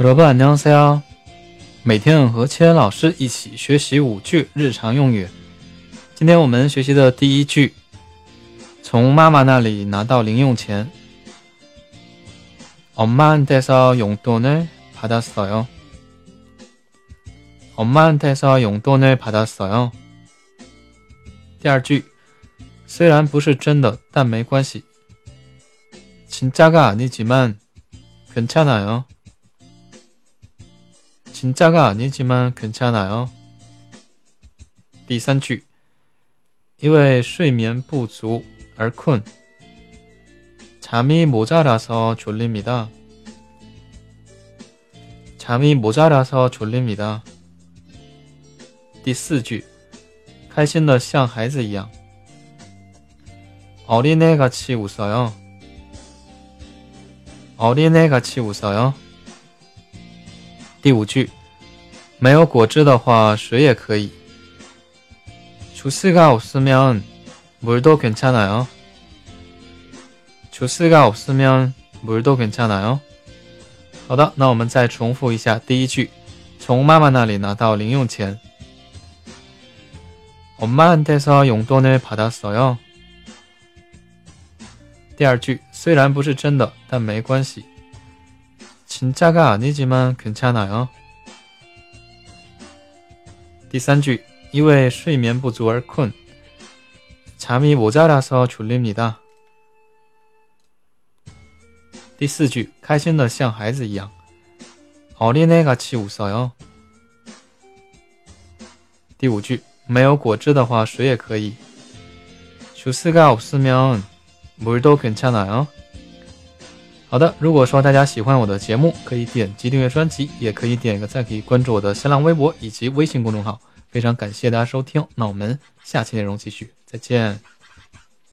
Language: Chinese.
여러분안녕하세요每天和千老师一起学习五句日常用语。今天我们学习的第一句，从妈妈那里拿到零用钱。엄마한테서용돈을받았어 요。 엄마한테서용돈을받았어 요。 第二句，虽然不是真的，但没关系。진짜가아니지만괜찮아 요。 진짜가아니지만괜찮아 요。 第三句，因为睡眠不足而困。잠이모자라서졸립니다 잠이모자라서졸립니다第四句，开心的像孩子一样。어린애같이웃어요어린애같이웃어요 第五句，没有果汁的话，水也可以。주스가없으면물도괜찮아 요。 주스가없으면물도괜찮아 요。 好的，那我们再重复一下第一句，从妈妈那里拿到零用钱。엄마한테서용돈을받았어 요。 第二句，虽然不是真的，但没关系。 진짜가아니지만괜찮아 요。 第三句，因为睡眠不足而困。잠이모자라서졸립니다第四句，开心的像孩子一样。어린애같이웃어 요。 第五句，没有果汁的话，水也可以。주스가없으면물도괜찮아 요。 好的，如果说大家喜欢我的节目，可以点击订阅专辑，也可以点一个赞，可以关注我的新浪微博以及微信公众号。非常感谢大家收听，那我们下期内容继续，再见。